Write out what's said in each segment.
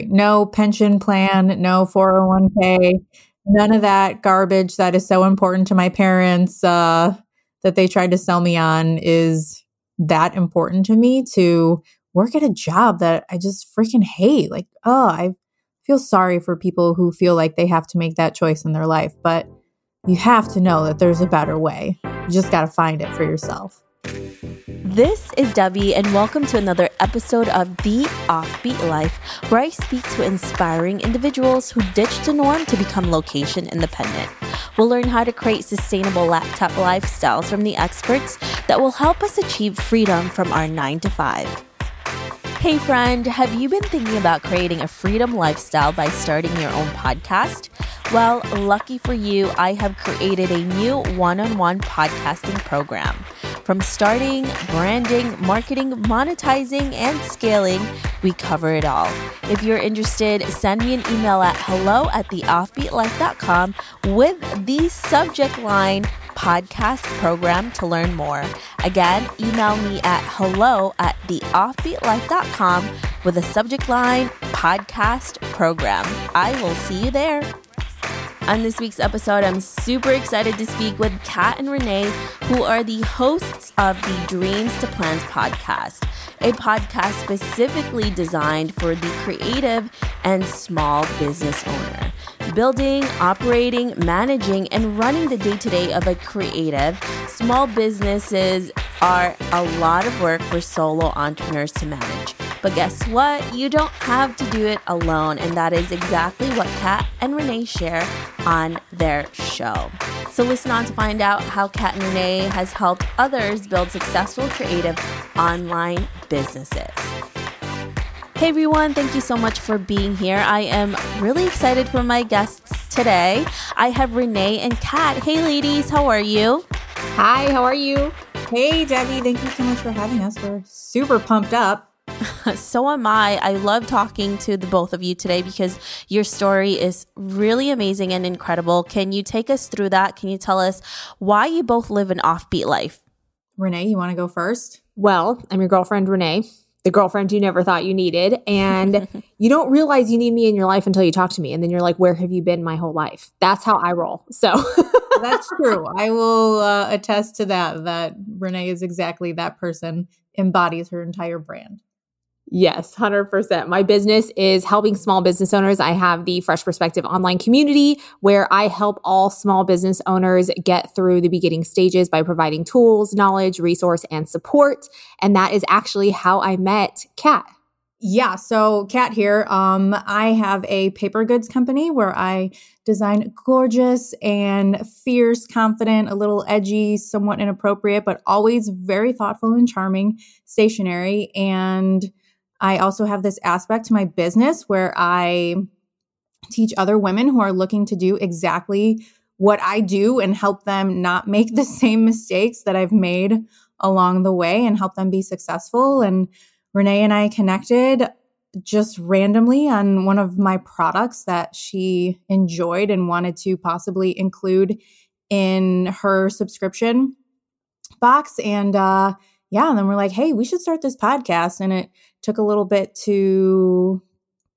No pension plan, no 401k, none of that garbage that is so important to my parents uh, that they tried to sell me on is that important to me to work at a job that I just freaking hate. Like, oh, I feel sorry for people who feel like they have to make that choice in their life, but you have to know that there's a better way. You just got to find it for yourself. This is Debbie, and welcome to another episode of The Offbeat Life, where I speak to inspiring individuals who ditched the norm to become location independent. We'll learn how to create sustainable laptop lifestyles from the experts that will help us achieve freedom from our 9 to 5. Hey, friend, have you been thinking about creating a freedom lifestyle by starting your own podcast? Well, lucky for you, I have created a new one on one podcasting program. From starting, branding, marketing, monetizing, and scaling, we cover it all. If you're interested, send me an email at hello at theoffbeatlife.com with the subject line podcast program to learn more. Again, email me at hello at theoffbeatlife.com with a subject line podcast program. I will see you there. On this week's episode, I'm super excited to speak with Cat and Renee, who are the hosts of the Dreams to Plans podcast, a podcast specifically designed for the creative and small business owner. Building, operating, managing, and running the day to day of a creative, small businesses are a lot of work for solo entrepreneurs to manage. But guess what? You don't have to do it alone. And that is exactly what Cat and Renee share on their show. So listen on to find out how Cat and Renee has helped others build successful creative online businesses. Hey everyone, thank you so much for being here. I am really excited for my guests today. I have Renee and Cat. Hey ladies, how are you? Hi, how are you? Hey Debbie, thank you so much for having us. We're super pumped up. so am I. I love talking to the both of you today because your story is really amazing and incredible. Can you take us through that? Can you tell us why you both live an offbeat life? Renee, you want to go first? Well, I'm your girlfriend, Renee, the girlfriend you never thought you needed. And you don't realize you need me in your life until you talk to me. And then you're like, where have you been my whole life? That's how I roll. So that's true. I will uh, attest to that, that Renee is exactly that person, embodies her entire brand. Yes, 100%. My business is helping small business owners. I have the Fresh Perspective online community where I help all small business owners get through the beginning stages by providing tools, knowledge, resource, and support. And that is actually how I met Cat. Yeah, so Cat here. Um, I have a paper goods company where I design gorgeous and fierce, confident, a little edgy, somewhat inappropriate, but always very thoughtful and charming stationery. And I also have this aspect to my business where I teach other women who are looking to do exactly what I do and help them not make the same mistakes that I've made along the way and help them be successful. And Renee and I connected just randomly on one of my products that she enjoyed and wanted to possibly include in her subscription box. And uh, yeah, and then we're like, hey, we should start this podcast. And it took a little bit to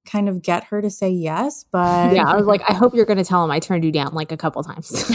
kind of get her to say yes, but yeah, I was like, I hope you're going to tell him I turned you down like a couple times.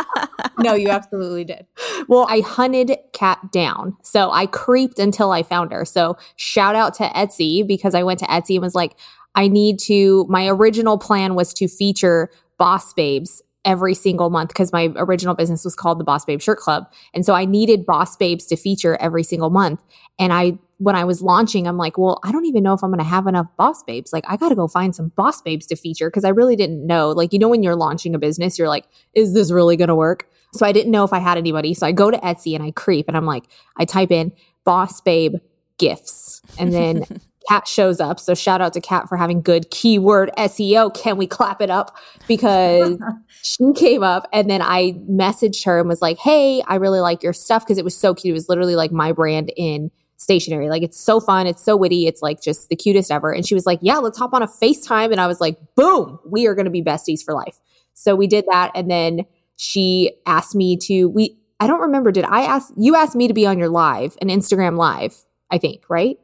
no, you absolutely did. Well, I hunted Cat down. So I creeped until I found her. So shout out to Etsy because I went to Etsy and was like, I need to, my original plan was to feature boss babes every single month because my original business was called the Boss Babe Shirt Club. And so I needed boss babes to feature every single month. And I, when I was launching, I'm like, well, I don't even know if I'm going to have enough boss babes. Like, I got to go find some boss babes to feature because I really didn't know. Like, you know, when you're launching a business, you're like, is this really going to work? So I didn't know if I had anybody. So I go to Etsy and I creep and I'm like, I type in boss babe gifts. And then Cat shows up. So shout out to Cat for having good keyword SEO. Can we clap it up? Because she came up and then I messaged her and was like, Hey, I really like your stuff because it was so cute. It was literally like my brand in stationery. Like it's so fun. It's so witty. It's like just the cutest ever. And she was like, Yeah, let's hop on a FaceTime. And I was like, Boom, we are going to be besties for life. So we did that. And then she asked me to, we, I don't remember, did I ask, you asked me to be on your live, an Instagram live, I think, right?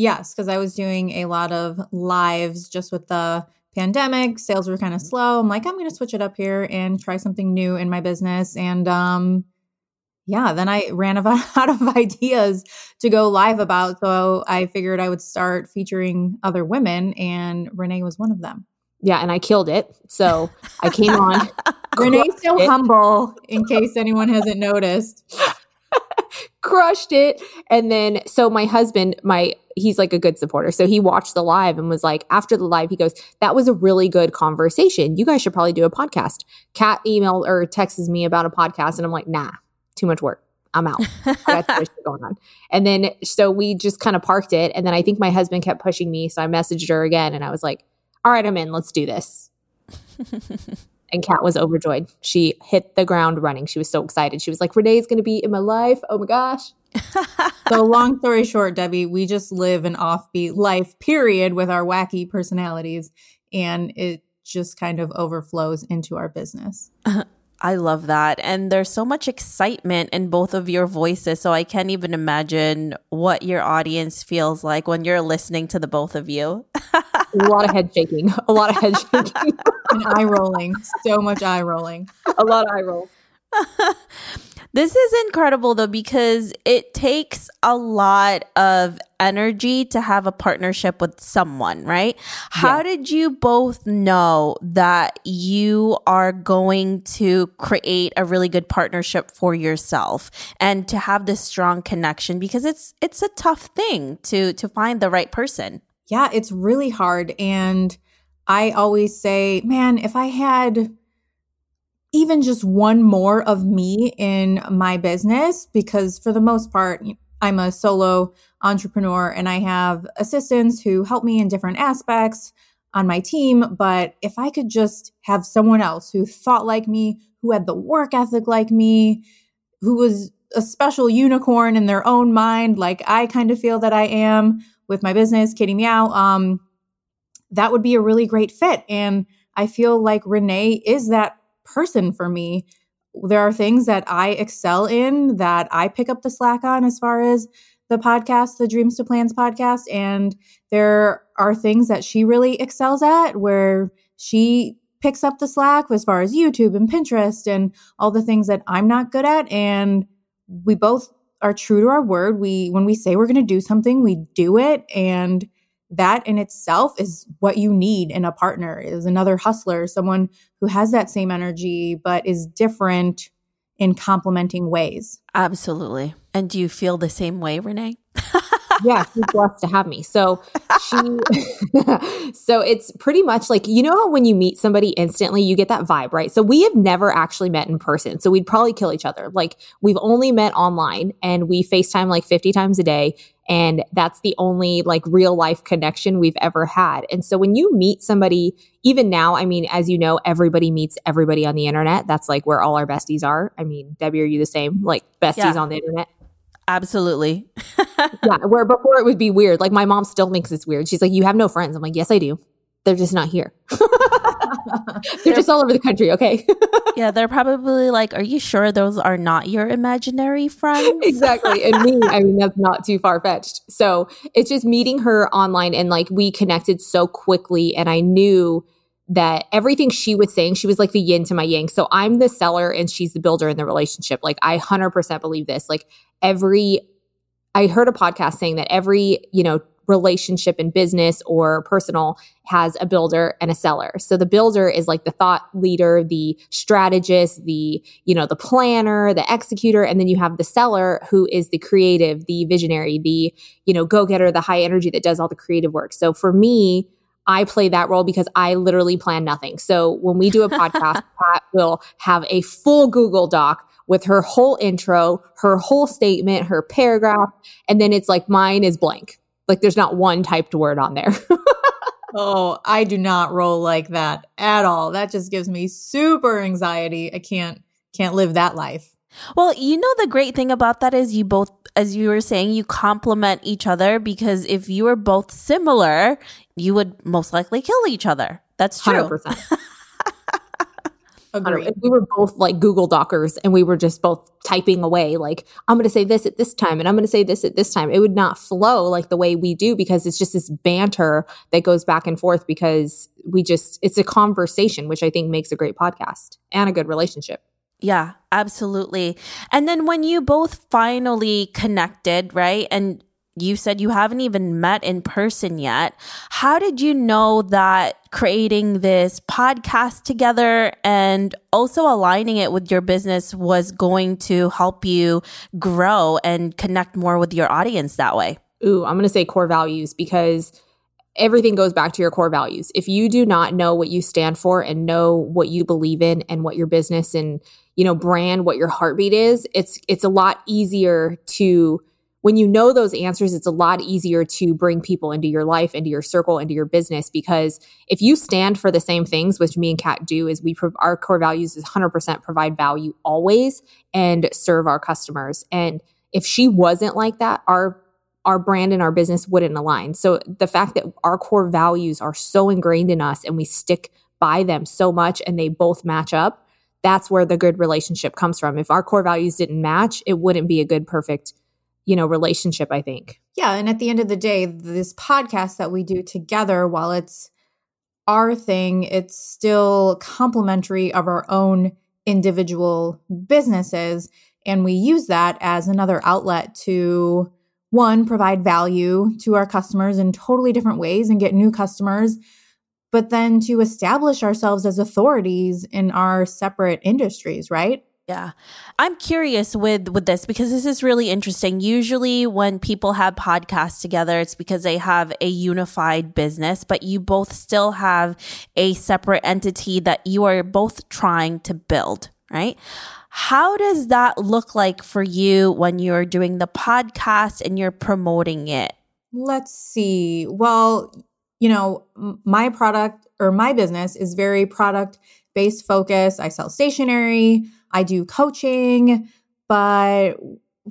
Yes, because I was doing a lot of lives just with the pandemic. Sales were kind of slow. I'm like, I'm going to switch it up here and try something new in my business. And um, yeah, then I ran out of ideas to go live about. So I figured I would start featuring other women, and Renee was one of them. Yeah, and I killed it. So I came on. Renee's so it. humble, in case anyone hasn't noticed. crushed it. And then, so my husband, my, he's like a good supporter. So he watched the live and was like, after the live, he goes, that was a really good conversation. You guys should probably do a podcast. Cat emailed or texts me about a podcast. And I'm like, nah, too much work. I'm out. I got going on. And then so we just kind of parked it. And then I think my husband kept pushing me. So I messaged her again and I was like, all right, I'm in. Let's do this. and Cat was overjoyed. She hit the ground running. She was so excited. She was like, Renee's going to be in my life. Oh my gosh. so, long story short, Debbie, we just live an offbeat life, period, with our wacky personalities. And it just kind of overflows into our business. I love that. And there's so much excitement in both of your voices. So I can't even imagine what your audience feels like when you're listening to the both of you. a lot of head shaking, a lot of head shaking, and eye rolling. So much eye rolling. A lot of eye rolls. This is incredible though, because it takes a lot of energy to have a partnership with someone, right? How yeah. did you both know that you are going to create a really good partnership for yourself and to have this strong connection? Because it's it's a tough thing to to find the right person. Yeah, it's really hard. And I always say, man, if I had even just one more of me in my business because for the most part I'm a solo entrepreneur and I have assistants who help me in different aspects on my team. But if I could just have someone else who thought like me who had the work ethic like me who was a special unicorn in their own mind like I kind of feel that I am with my business Kitty Meow um that would be a really great fit. And I feel like Renee is that person for me. There are things that I excel in that I pick up the slack on as far as the podcast, the Dreams to Plans podcast. And there are things that she really excels at where she picks up the slack as far as YouTube and Pinterest and all the things that I'm not good at. And we both are true to our word. We, when we say we're going to do something, we do it. And that in itself is what you need in a partner is another hustler someone who has that same energy but is different in complementing ways absolutely and do you feel the same way renee yeah, she's blessed to have me. So she, so it's pretty much like, you know how when you meet somebody instantly, you get that vibe, right? So we have never actually met in person. So we'd probably kill each other. Like we've only met online and we FaceTime like 50 times a day. And that's the only like real life connection we've ever had. And so when you meet somebody, even now, I mean, as you know, everybody meets everybody on the internet. That's like where all our besties are. I mean, Debbie, are you the same? Like besties yeah. on the internet? Absolutely. yeah, where before it would be weird. Like my mom still thinks it's weird. She's like, "You have no friends." I'm like, "Yes, I do. They're just not here. they're, they're just all over the country." Okay. yeah, they're probably like, "Are you sure those are not your imaginary friends?" exactly. And me, I mean, that's not too far fetched. So it's just meeting her online, and like we connected so quickly, and I knew that everything she was saying, she was like the yin to my yang. So I'm the seller and she's the builder in the relationship. Like I 100% believe this. Like every, I heard a podcast saying that every, you know, relationship in business or personal has a builder and a seller. So the builder is like the thought leader, the strategist, the, you know, the planner, the executor. And then you have the seller who is the creative, the visionary, the, you know, go getter, the high energy that does all the creative work. So for me, I play that role because I literally plan nothing. So when we do a podcast, Cat will have a full Google Doc with her whole intro, her whole statement, her paragraph, and then it's like mine is blank. Like there's not one typed word on there. oh, I do not roll like that at all. That just gives me super anxiety. I can't can't live that life. Well, you know, the great thing about that is you both, as you were saying, you complement each other because if you were both similar, you would most likely kill each other. That's true. 100%. We were both like Google Dockers and we were just both typing away, like, I'm going to say this at this time and I'm going to say this at this time, it would not flow like the way we do because it's just this banter that goes back and forth because we just, it's a conversation, which I think makes a great podcast and a good relationship. Yeah, absolutely. And then when you both finally connected, right? And you said you haven't even met in person yet. How did you know that creating this podcast together and also aligning it with your business was going to help you grow and connect more with your audience that way? Ooh, I'm going to say core values because everything goes back to your core values. If you do not know what you stand for and know what you believe in and what your business and, you know, brand, what your heartbeat is, it's it's a lot easier to when you know those answers, it's a lot easier to bring people into your life, into your circle, into your business. Because if you stand for the same things, which me and Kat do, is we our core values is 100% provide value always and serve our customers. And if she wasn't like that, our our brand and our business wouldn't align. So the fact that our core values are so ingrained in us and we stick by them so much and they both match up, that's where the good relationship comes from. If our core values didn't match, it wouldn't be a good perfect you know, relationship, I think. Yeah. And at the end of the day, this podcast that we do together, while it's our thing, it's still complementary of our own individual businesses. And we use that as another outlet to one, provide value to our customers in totally different ways and get new customers, but then to establish ourselves as authorities in our separate industries, right? Yeah. I'm curious with with this because this is really interesting. Usually when people have podcasts together, it's because they have a unified business, but you both still have a separate entity that you are both trying to build, right? How does that look like for you when you're doing the podcast and you're promoting it? Let's see. Well, you know, my product or my business is very product based focus. I sell stationery. I do coaching, but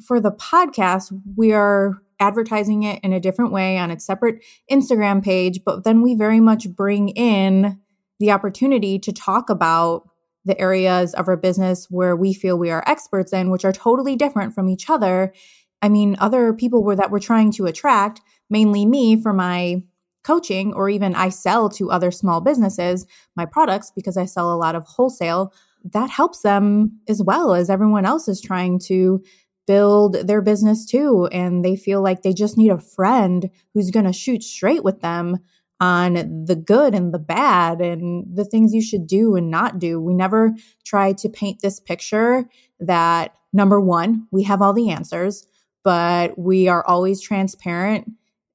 for the podcast, we are advertising it in a different way on its separate Instagram page, but then we very much bring in the opportunity to talk about the areas of our business where we feel we are experts in, which are totally different from each other. I mean, other people were that we're trying to attract, mainly me for my coaching, or even I sell to other small businesses my products because I sell a lot of wholesale that helps them as well as everyone else is trying to build their business too. And they feel like they just need a friend who's going to shoot straight with them on the good and the bad and the things you should do and not do. We never try to paint this picture that number one, we have all the answers, but we are always transparent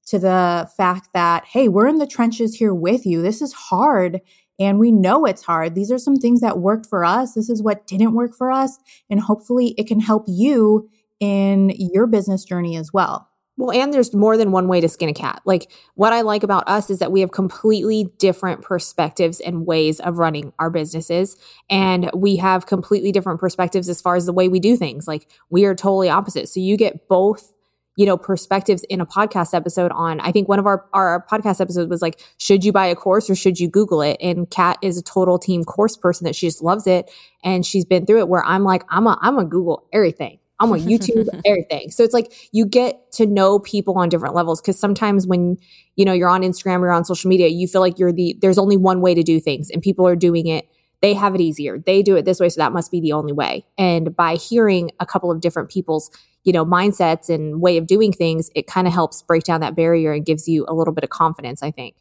to the fact that, hey, we're in the trenches here with you. This is hard and we know it's hard. These are some things that worked for us. This is what didn't work for us. And hopefully it can help you in your business journey as well. Well, and there's more than one way to skin a cat. Like, what I like about us is that we have completely different perspectives and ways of running our businesses. And we have completely different perspectives as far as the way we do things. Like, we are totally opposite. So, you get both you know, perspectives in a podcast episode on, I think one of our, our podcast episodes was like, should you buy a course or should you Google it? And Cat is a total team course person that she just loves it. And she's been through it where I'm like, I'm a, I'm a Google everything. I'm on YouTube, everything. So it's like you get to know people on different levels. Cause sometimes when, you know, you're on Instagram, you're on social media, you feel like you're the, there's only one way to do things and people are doing it. They have it easier. They do it this way. So that must be the only way. And by hearing a couple of different people's you know, mindsets and way of doing things, it kind of helps break down that barrier and gives you a little bit of confidence, I think.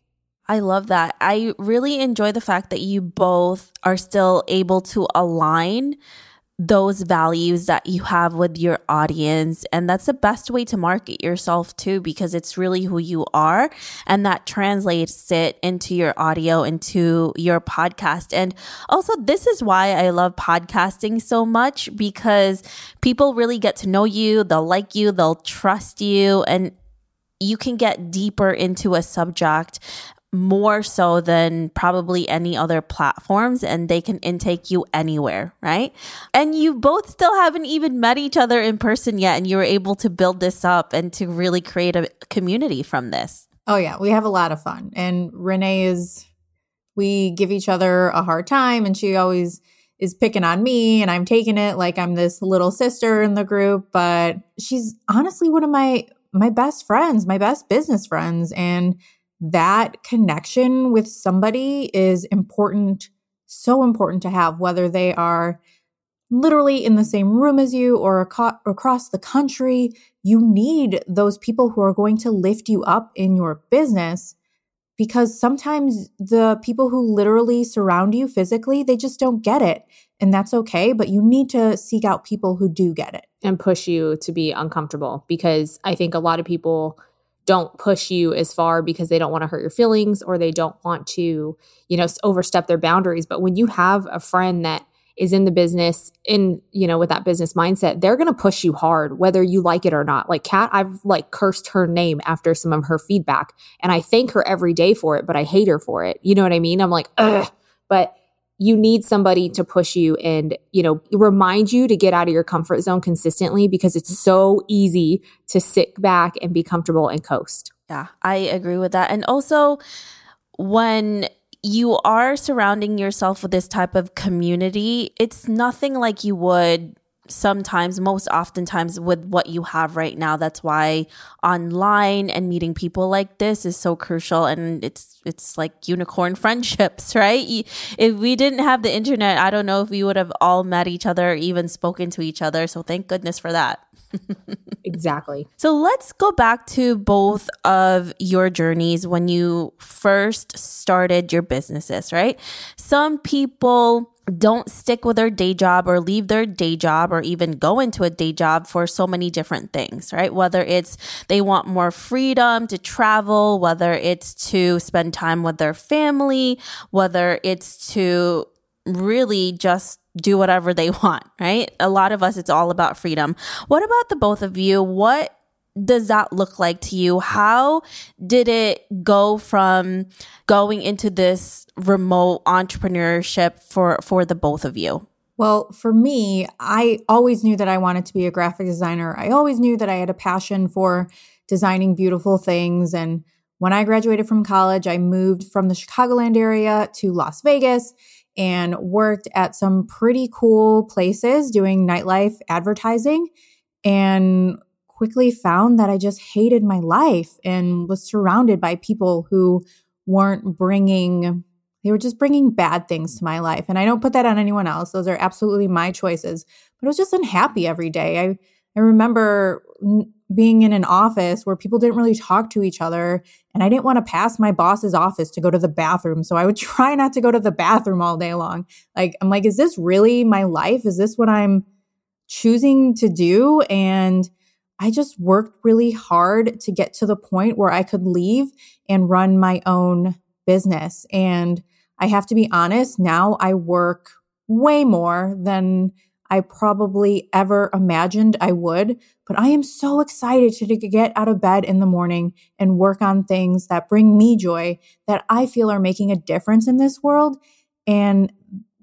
I love that. I really enjoy the fact that you both are still able to align those values that you have with your audience. And that's the best way to market yourself too, because it's really who you are. And that translates it into your audio, into your podcast. And also, this is why I love podcasting so much because people really get to know you, they'll like you, they'll trust you, and you can get deeper into a subject more so than probably any other platforms and they can intake you anywhere, right? And you both still haven't even met each other in person yet and you were able to build this up and to really create a community from this. Oh yeah, we have a lot of fun. And Renee is we give each other a hard time and she always is picking on me and I'm taking it like I'm this little sister in the group, but she's honestly one of my my best friends, my best business friends and that connection with somebody is important, so important to have whether they are literally in the same room as you or across the country. You need those people who are going to lift you up in your business because sometimes the people who literally surround you physically, they just don't get it. And that's okay, but you need to seek out people who do get it and push you to be uncomfortable because I think a lot of people don't push you as far because they don't want to hurt your feelings or they don't want to, you know, overstep their boundaries. But when you have a friend that is in the business in you know with that business mindset they're going to push you hard whether you like it or not like cat i've like cursed her name after some of her feedback and i thank her every day for it but i hate her for it you know what i mean i'm like Ugh. but you need somebody to push you and you know remind you to get out of your comfort zone consistently because it's so easy to sit back and be comfortable and coast. Yeah i agree with that. And also when you are surrounding yourself with this type of community, it's nothing like you would sometimes most oftentimes with what you have right now that's why online and meeting people like this is so crucial and it's it's like unicorn friendships right if we didn't have the internet i don't know if we would have all met each other or even spoken to each other so thank goodness for that exactly. So let's go back to both of your journeys when you first started your businesses, right? Some people don't stick with their day job or leave their day job or even go into a day job for so many different things, right? Whether it's they want more freedom to travel, whether it's to spend time with their family, whether it's to really just do whatever they want, right? A lot of us, it's all about freedom. What about the both of you? What does that look like to you? How did it go from going into this remote entrepreneurship for, for the both of you? Well, for me, I always knew that I wanted to be a graphic designer. I always knew that I had a passion for designing beautiful things. And when I graduated from college, I moved from the Chicagoland area to Las Vegas and worked at some pretty cool places doing nightlife advertising and quickly found that I just hated my life and was surrounded by people who weren't bringing they were just bringing bad things to my life and I don't put that on anyone else those are absolutely my choices but I was just unhappy every day I I remember being in an office where people didn't really talk to each other and I didn't want to pass my boss's office to go to the bathroom. So I would try not to go to the bathroom all day long. Like, I'm like, is this really my life? Is this what I'm choosing to do? And I just worked really hard to get to the point where I could leave and run my own business. And I have to be honest, now I work way more than I probably ever imagined I would. But I am so excited to get out of bed in the morning and work on things that bring me joy, that I feel are making a difference in this world and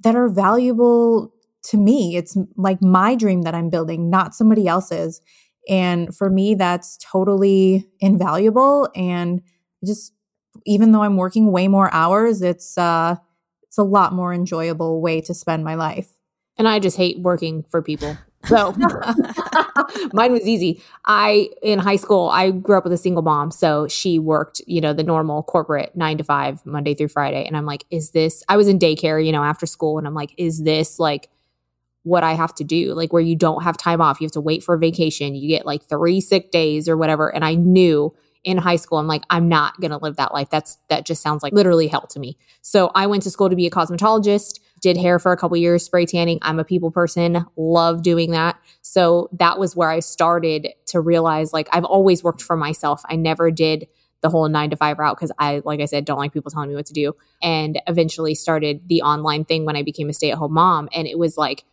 that are valuable to me. It's like my dream that I'm building, not somebody else's. And for me, that's totally invaluable. And just even though I'm working way more hours, it's uh it's a lot more enjoyable way to spend my life. And I just hate working for people. So mine was easy. I, in high school, I grew up with a single mom. So she worked, you know, the normal corporate nine to five, Monday through Friday. And I'm like, is this, I was in daycare, you know, after school. And I'm like, is this like what I have to do? Like where you don't have time off, you have to wait for a vacation, you get like three sick days or whatever. And I knew in high school, I'm like, I'm not going to live that life. That's, that just sounds like literally hell to me. So I went to school to be a cosmetologist did hair for a couple years, spray tanning. I'm a people person, love doing that. So that was where I started to realize like I've always worked for myself. I never did the whole nine to five route because I, like I said, don't like people telling me what to do. And eventually started the online thing when I became a stay at home mom. And it was like,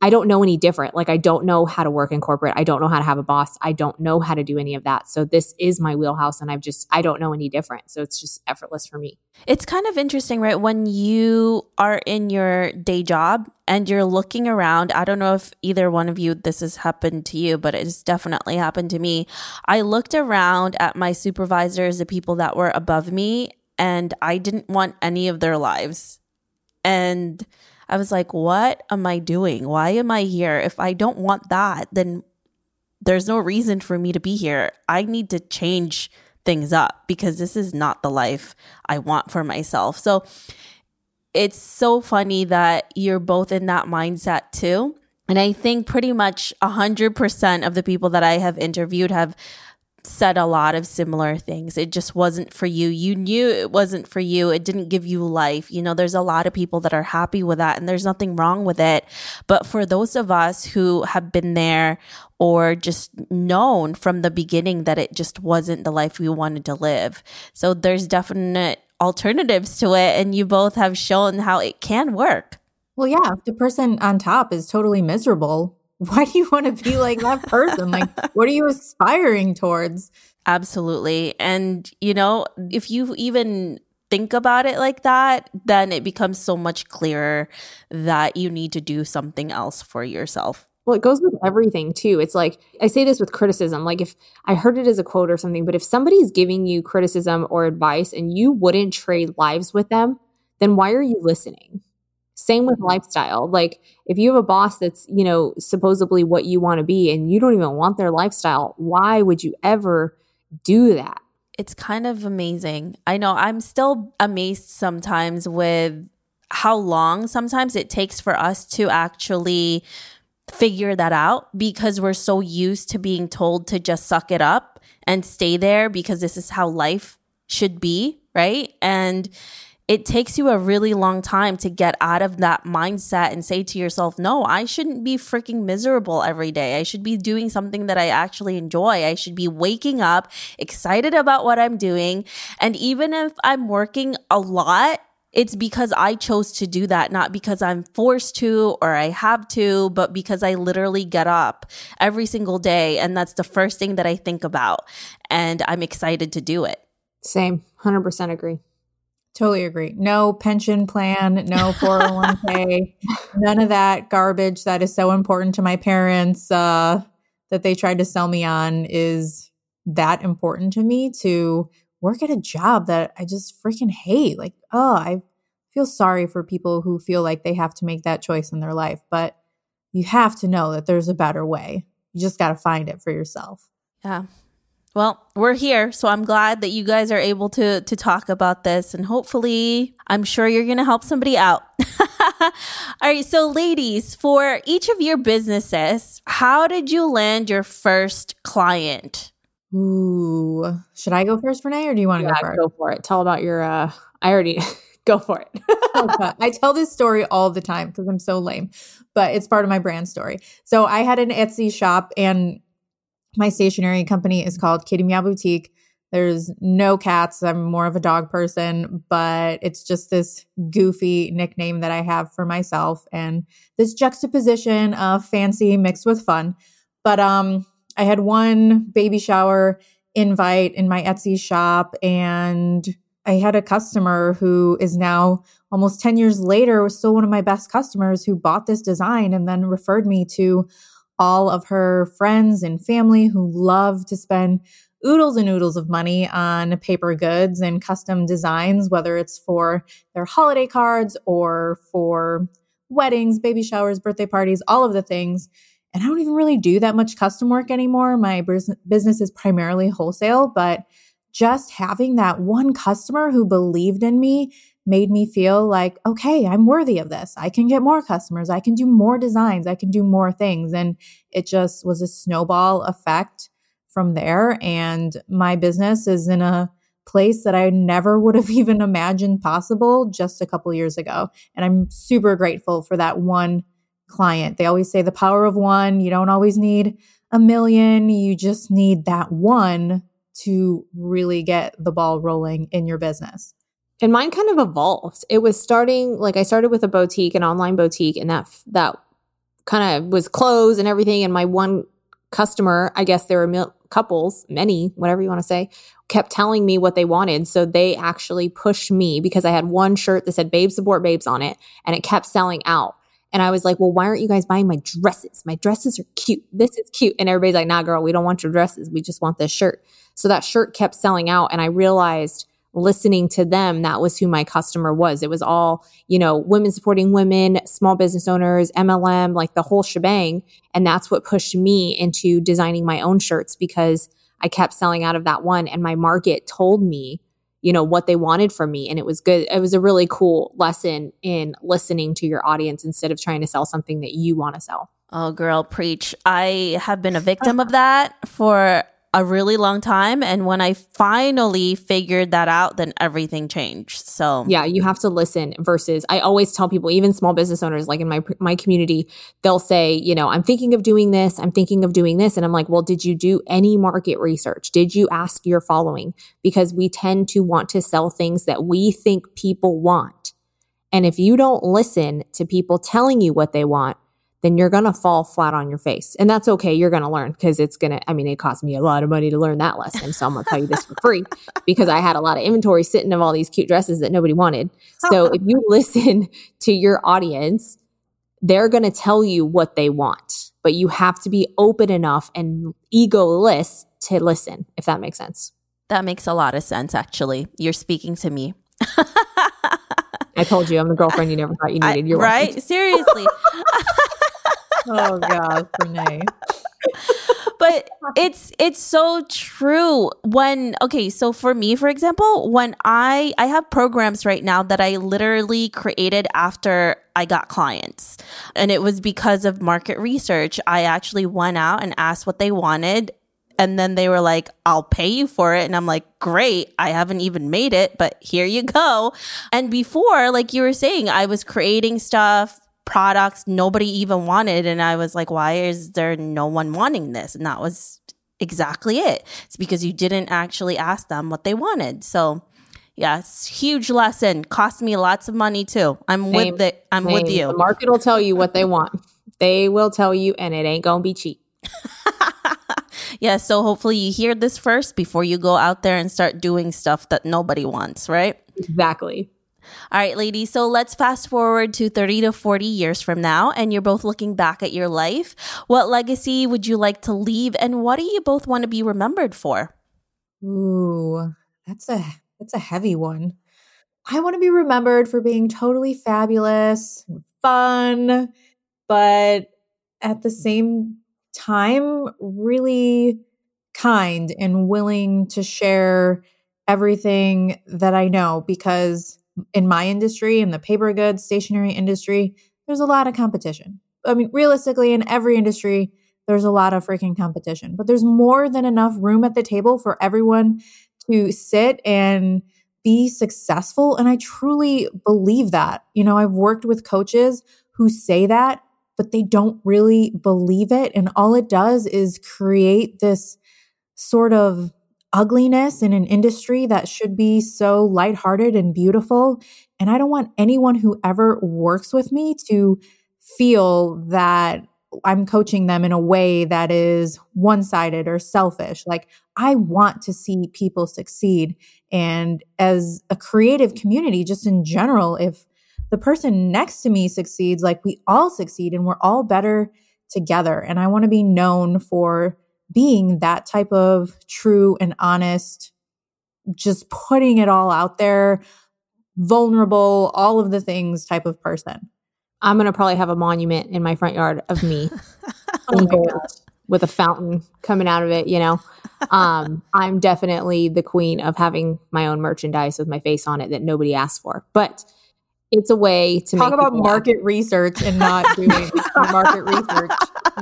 I don't know any different. Like, I don't know how to work in corporate. I don't know how to have a boss. I don't know how to do any of that. So, this is my wheelhouse, and I've just, I don't know any different. So, it's just effortless for me. It's kind of interesting, right? When you are in your day job and you're looking around, I don't know if either one of you, this has happened to you, but it's definitely happened to me. I looked around at my supervisors, the people that were above me, and I didn't want any of their lives. And I was like, what am I doing? Why am I here? If I don't want that, then there's no reason for me to be here. I need to change things up because this is not the life I want for myself. So it's so funny that you're both in that mindset too. And I think pretty much 100% of the people that I have interviewed have said a lot of similar things. It just wasn't for you. You knew it wasn't for you. It didn't give you life. You know, there's a lot of people that are happy with that and there's nothing wrong with it. But for those of us who have been there or just known from the beginning that it just wasn't the life we wanted to live. So there's definite alternatives to it and you both have shown how it can work. Well, yeah, the person on top is totally miserable, why do you want to be like that person? like, what are you aspiring towards? Absolutely. And, you know, if you even think about it like that, then it becomes so much clearer that you need to do something else for yourself. Well, it goes with everything too. It's like I say this with criticism. Like if I heard it as a quote or something, but if somebody's giving you criticism or advice and you wouldn't trade lives with them, then why are you listening? Same with lifestyle. Like if you have a boss that's, you know, supposedly what you want to be and you don't even want their lifestyle, why would you ever do that? It's kind of amazing. I know I'm still amazed sometimes with how long sometimes it takes for us to actually figure that out because we're so used to being told to just suck it up and stay there because this is how life should be, right? And it takes you a really long time to get out of that mindset and say to yourself, no, I shouldn't be freaking miserable every day. I should be doing something that I actually enjoy. I should be waking up excited about what I'm doing. And even if I'm working a lot, it's because I chose to do that, not because I'm forced to or I have to, but because I literally get up every single day. And that's the first thing that I think about. And I'm excited to do it. Same, 100% agree. Totally agree. No pension plan, no 401k, none of that garbage that is so important to my parents uh, that they tried to sell me on is that important to me to work at a job that I just freaking hate. Like, oh, I feel sorry for people who feel like they have to make that choice in their life, but you have to know that there's a better way. You just got to find it for yourself. Yeah. Well, we're here, so I'm glad that you guys are able to to talk about this and hopefully I'm sure you're going to help somebody out. All right, so ladies, for each of your businesses, how did you land your first client? Ooh, should I go first, Renee, or do you want to yeah, go first? Go for it. Tell about your. uh I already go for it. okay. I tell this story all the time because I'm so lame, but it's part of my brand story. So I had an Etsy shop, and my stationery company is called Kitty Meow Boutique. There's no cats. I'm more of a dog person, but it's just this goofy nickname that I have for myself and this juxtaposition of fancy mixed with fun. But um I had one baby shower invite in my Etsy shop and I had a customer who is now almost 10 years later was still one of my best customers who bought this design and then referred me to all of her friends and family who love to spend oodles and oodles of money on paper goods and custom designs, whether it's for their holiday cards or for weddings, baby showers, birthday parties, all of the things. And I don't even really do that much custom work anymore. My business is primarily wholesale, but just having that one customer who believed in me made me feel like, okay, I'm worthy of this. I can get more customers. I can do more designs. I can do more things. And it just was a snowball effect from there. And my business is in a place that I never would have even imagined possible just a couple years ago. And I'm super grateful for that one client. They always say the power of one. You don't always need a million. You just need that one to really get the ball rolling in your business. And mine kind of evolved. It was starting like I started with a boutique, an online boutique, and that that kind of was clothes and everything. And my one customer, I guess there were mil- couples, many, whatever you want to say, kept telling me what they wanted. So they actually pushed me because I had one shirt that said "Babe Support Babes" on it, and it kept selling out. And I was like, well, why aren't you guys buying my dresses? My dresses are cute. This is cute. And everybody's like, nah, girl, we don't want your dresses. We just want this shirt. So that shirt kept selling out. And I realized listening to them, that was who my customer was. It was all, you know, women supporting women, small business owners, MLM, like the whole shebang. And that's what pushed me into designing my own shirts because I kept selling out of that one and my market told me, you know, what they wanted from me. And it was good. It was a really cool lesson in listening to your audience instead of trying to sell something that you want to sell. Oh, girl, preach. I have been a victim of that for a really long time. And when I finally figured that out, then everything changed. So yeah, you have to listen versus I always tell people, even small business owners, like in my, my community, they'll say, you know, I'm thinking of doing this. I'm thinking of doing this. And I'm like, well, did you do any market research? Did you ask your following? Because we tend to want to sell things that we think people want. And if you don't listen to people telling you what they want, then you're going to fall flat on your face. And that's okay. You're going to learn because it's going to, I mean, it cost me a lot of money to learn that lesson. So I'm going to tell you this for free because I had a lot of inventory sitting of all these cute dresses that nobody wanted. So if you listen to your audience, they're going to tell you what they want, but you have to be open enough and egoless to listen, if that makes sense. That makes a lot of sense, actually. You're speaking to me. I told you I'm the girlfriend you never thought you needed. You're right. Seriously. Oh God, Renee. but it's it's so true when okay so for me for example when i i have programs right now that i literally created after i got clients. And it was because of market research. I actually went out and asked what they wanted and then they were like i'll pay you for it. And i'm like great i haven't even made it but here you go. And before like you were saying i was creating stuff products nobody even wanted. And I was like, why is there no one wanting this? And that was exactly it. It's because you didn't actually ask them what they wanted. So, yes, huge lesson. Cost me lots of money too. I'm Same. with it. I'm Same. with you. The market will tell you what they want. They will tell you, and it ain't gonna be cheap. yeah, so hopefully you hear this first before you go out there and start doing stuff that nobody wants, right? Exactly. All right, ladies. So let's fast forward to 30 to 40 years from now, and you're both looking back at your life. What legacy would you like to leave, and what do you both want to be remembered for? Ooh, that's a that's a heavy one. I want to be remembered for being totally fabulous fun, but at the same time, really kind and willing to share everything that I know because in my industry, in the paper goods, stationery industry, there's a lot of competition. I mean, realistically, in every industry, there's a lot of freaking competition, but there's more than enough room at the table for everyone to sit and be successful. And I truly believe that. You know, I've worked with coaches who say that, but they don't really believe it. And all it does is create this sort of ugliness in an industry that should be so lighthearted and beautiful. And I don't want anyone who ever works with me to feel that I'm coaching them in a way that is one sided or selfish. Like, I want to see people succeed. And as a creative community, just in general, if the person next to me succeeds, like we all succeed and we're all better together. And I want to be known for being that type of true and honest, just putting it all out there, vulnerable, all of the things type of person. I'm going to probably have a monument in my front yard of me oh with a fountain coming out of it, you know. Um, I'm definitely the queen of having my own merchandise with my face on it that nobody asked for. But it's a way to talk about market happy. research and not doing market research.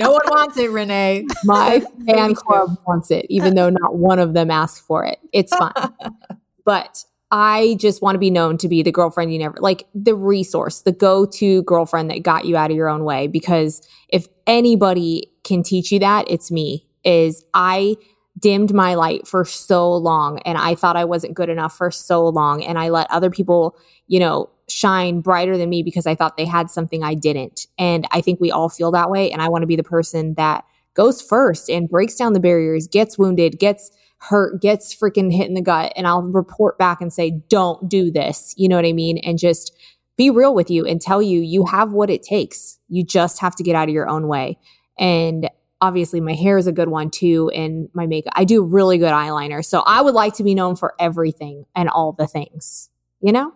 No one wants it, Renee. My fan club wants it, even though not one of them asked for it. It's fine. but I just want to be known to be the girlfriend you never like the resource, the go-to girlfriend that got you out of your own way. Because if anybody can teach you that, it's me. Is I dimmed my light for so long and I thought I wasn't good enough for so long. And I let other people, you know, shine brighter than me because I thought they had something I didn't. And I think we all feel that way. And I want to be the person that goes first and breaks down the barriers, gets wounded, gets hurt, gets freaking hit in the gut. And I'll report back and say, don't do this. You know what I mean? And just be real with you and tell you you have what it takes. You just have to get out of your own way. And obviously my hair is a good one too and my makeup. I do really good eyeliner. So I would like to be known for everything and all the things, you know?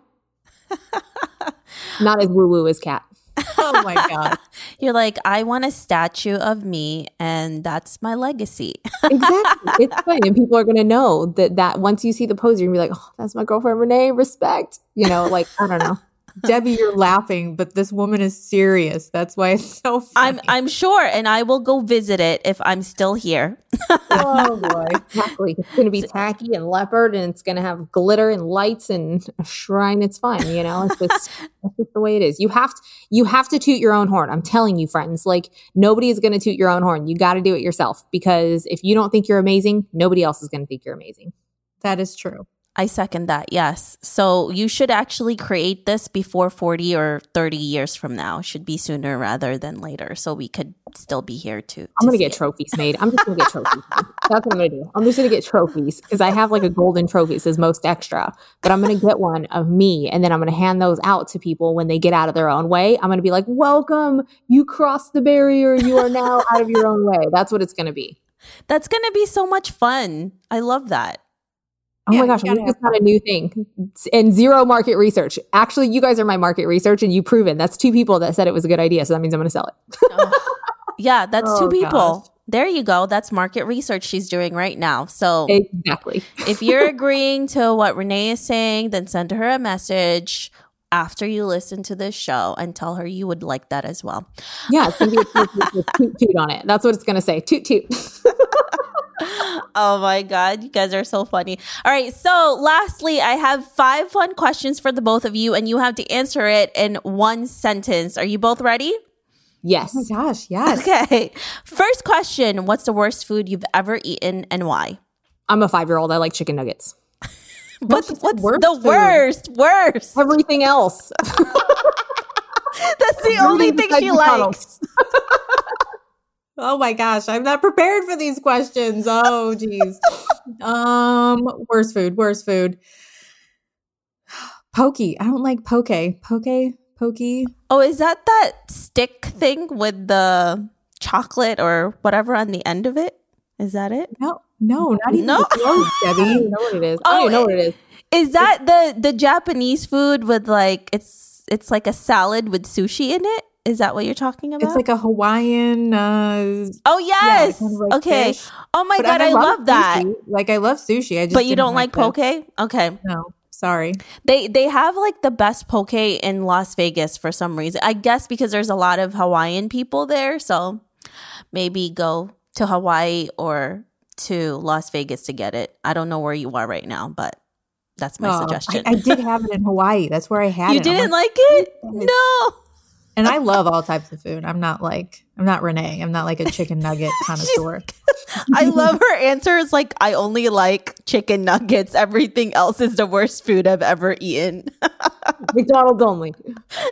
Not as woo woo as Cat. Oh my god. You're like, I want a statue of me, and that's my legacy. exactly. It's funny. And people are going to know that, that once you see the pose, you're going to be like, oh, that's my girlfriend, Renee. Respect. You know, like, I don't know. Debbie, you're laughing, but this woman is serious. That's why it's so funny. I'm I'm sure, and I will go visit it if I'm still here. oh boy. Exactly. It's going to be tacky and leopard, and it's going to have glitter and lights and a shrine. It's fine. You know, it's just that's just the way it is. You have to you have to toot your own horn. I'm telling you, friends. Like nobody is going to toot your own horn. You got to do it yourself because if you don't think you're amazing, nobody else is going to think you're amazing. That is true. I second that. Yes. So you should actually create this before 40 or 30 years from now. Should be sooner rather than later. So we could still be here to. I'm going to get it. trophies made. I'm just going to get trophies. That's what I'm going to do. I'm just going to get trophies because I have like a golden trophy. It says most extra, but I'm going to get one of me and then I'm going to hand those out to people when they get out of their own way. I'm going to be like, welcome. You crossed the barrier. You are now out of your own way. That's what it's going to be. That's going to be so much fun. I love that. Oh yeah, my gosh, just got a new thing and zero market research. Actually, you guys are my market research and you've proven that's two people that said it was a good idea. So that means I'm going to sell it. oh, yeah, that's oh, two people. Gosh. There you go. That's market research she's doing right now. So exactly. if you're agreeing to what Renee is saying, then send her a message after you listen to this show and tell her you would like that as well. Yeah, it's going to be a toot, toot, toot on it. That's what it's going to say. Toot toot. oh my God. You guys are so funny. All right. So, lastly, I have five fun questions for the both of you, and you have to answer it in one sentence. Are you both ready? Yes. Oh my gosh. Yes. Okay. First question What's the worst food you've ever eaten and why? I'm a five year old. I like chicken nuggets. but what's, what's worst the food? worst? Worst. Everything else. That's the only thing she likes. Oh my gosh, I'm not prepared for these questions. Oh geez. um, worst food, worst food. Pokey. I don't like poke. Poke, pokey. Oh, is that that stick thing with the chocolate or whatever on the end of it? Is that it? No, no, not even no. Close, Debbie. I don't know what it is. Oh, I don't know what it is. Is that the the Japanese food with like it's it's like a salad with sushi in it? Is that what you're talking about? It's like a Hawaiian. Uh, oh yes. Yeah, kind of like okay. Fish. Oh my but god, I, I love, love that. Like I love sushi. I just but you don't like, like poke? Okay. No, sorry. They they have like the best poke in Las Vegas for some reason. I guess because there's a lot of Hawaiian people there, so maybe go to Hawaii or to Las Vegas to get it. I don't know where you are right now, but that's my oh, suggestion. I, I, did have it in Hawaii. That's where I had you it. You didn't like, like it? No. And I love all types of food. I'm not like I'm not Renee. I'm not like a chicken nugget connoisseur. I love her answer. Is like I only like chicken nuggets. Everything else is the worst food I've ever eaten. McDonald's only.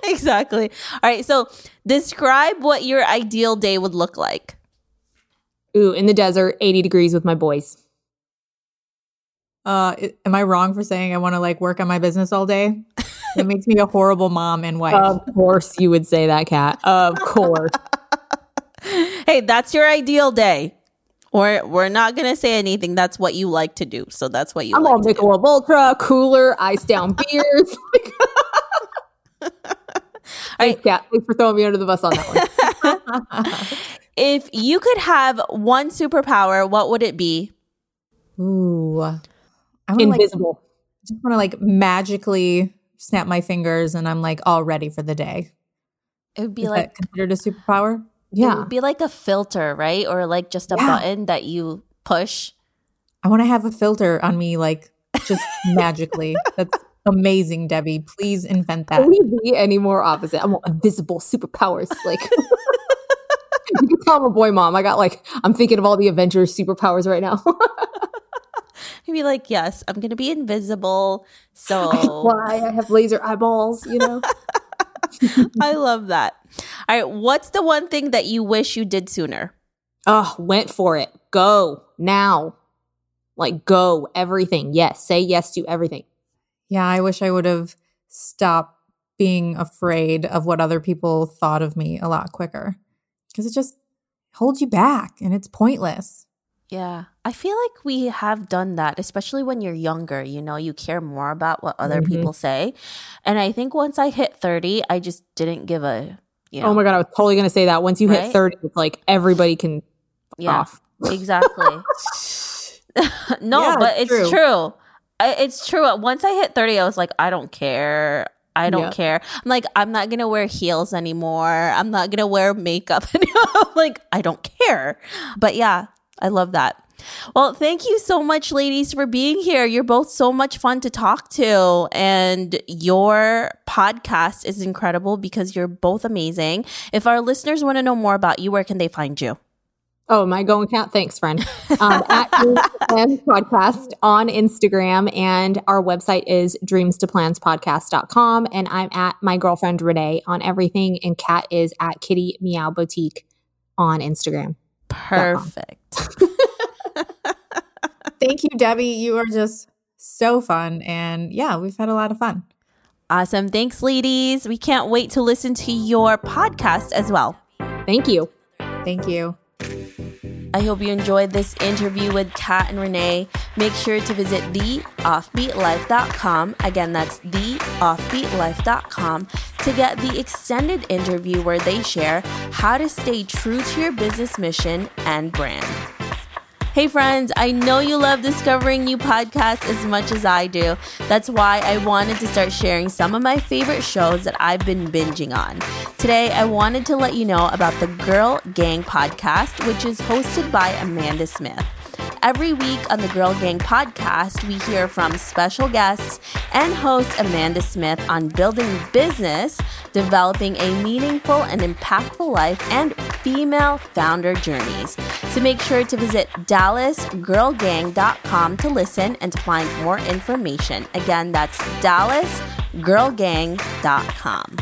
Exactly. All right. So describe what your ideal day would look like. Ooh, in the desert, 80 degrees with my boys. Uh, am I wrong for saying I want to like work on my business all day? It makes me a horrible mom and wife. Of course, you would say that, Cat. Of course. hey, that's your ideal day. We're we're not gonna say anything. That's what you like to do. So that's what you. I'm like on Michelob Ultra, cooler, ice down beers. All right, Cat. Thanks for throwing me under the bus on that one. if you could have one superpower, what would it be? Ooh, I'm invisible. Like, just want to like magically snap my fingers and I'm like all ready for the day. It would be Is like considered a superpower. Yeah, it would be like a filter, right? Or like just a yeah. button that you push. I want to have a filter on me, like just magically. That's amazing, Debbie. Please invent that. Can we be any more opposite? I want invisible superpowers. Like you can tell I'm a boy mom. I got like I'm thinking of all the Avengers superpowers right now. He'd be like, "Yes, I'm gonna be invisible." So why I have laser eyeballs, you know. I love that. All right, what's the one thing that you wish you did sooner? Oh, went for it. Go now. Like go everything. Yes, say yes to everything. Yeah, I wish I would have stopped being afraid of what other people thought of me a lot quicker. Cuz it just holds you back and it's pointless. Yeah. I feel like we have done that, especially when you're younger. You know, you care more about what other Mhm. people say. And I think once I hit 30, I just didn't give a, you know, Oh my god, I was totally gonna say that. Once you Right? hit 30, it's like everybody can yeah, off. exactly. no, Yeah, but it's true. true. I, it's true. Once I hit 30, I was like, I don't care. I don't Yeah. care. I'm like, I'm not gonna wear heels anymore. I'm not gonna wear makeup anymore. I'm like, I don't care. But yeah, I love that. Well, thank you so much, ladies, for being here. You're both so much fun to talk to, and your podcast is incredible because you're both amazing. If our listeners want to know more about you, where can they find you? Oh, my going count. Thanks, friend. Um, at Dreams to Plans Podcast on Instagram. And our website is dreams to plans dreamstoplanspodcast.com. And I'm at my girlfriend Renee on everything. And Cat is at Kitty Meow Boutique on Instagram. Perfect. Thank you, Debbie. You are just so fun. And yeah, we've had a lot of fun. Awesome. Thanks, ladies. We can't wait to listen to your podcast as well. Thank you. Thank you. I hope you enjoyed this interview with Cat and Renee. Make sure to visit theoffbeatlife.com. Again, that's theoffbeatlife.com to get the extended interview where they share how to stay true to your business mission and brand. Hey friends, I know you love discovering new podcasts as much as I do. That's why I wanted to start sharing some of my favorite shows that I've been binging on. Today, I wanted to let you know about the Girl Gang podcast, which is hosted by Amanda Smith. Every week on the Girl Gang podcast, we hear from special guests and host Amanda Smith on building business, developing a meaningful and impactful life, and female founder journeys. So make sure to visit dallasgirlgang.com to listen and to find more information. Again, that's dallasgirlgang.com.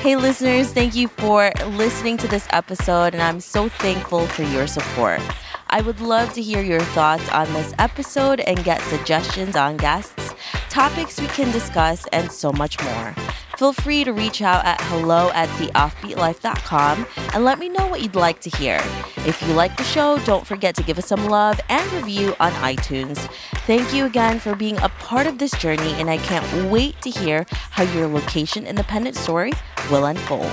Hey, listeners, thank you for listening to this episode, and I'm so thankful for your support. I would love to hear your thoughts on this episode and get suggestions on guests, topics we can discuss, and so much more. Feel free to reach out at hello at theoffbeatlife.com and let me know what you'd like to hear. If you like the show, don't forget to give us some love and review on iTunes. Thank you again for being a part of this journey, and I can't wait to hear how your location independent story will unfold.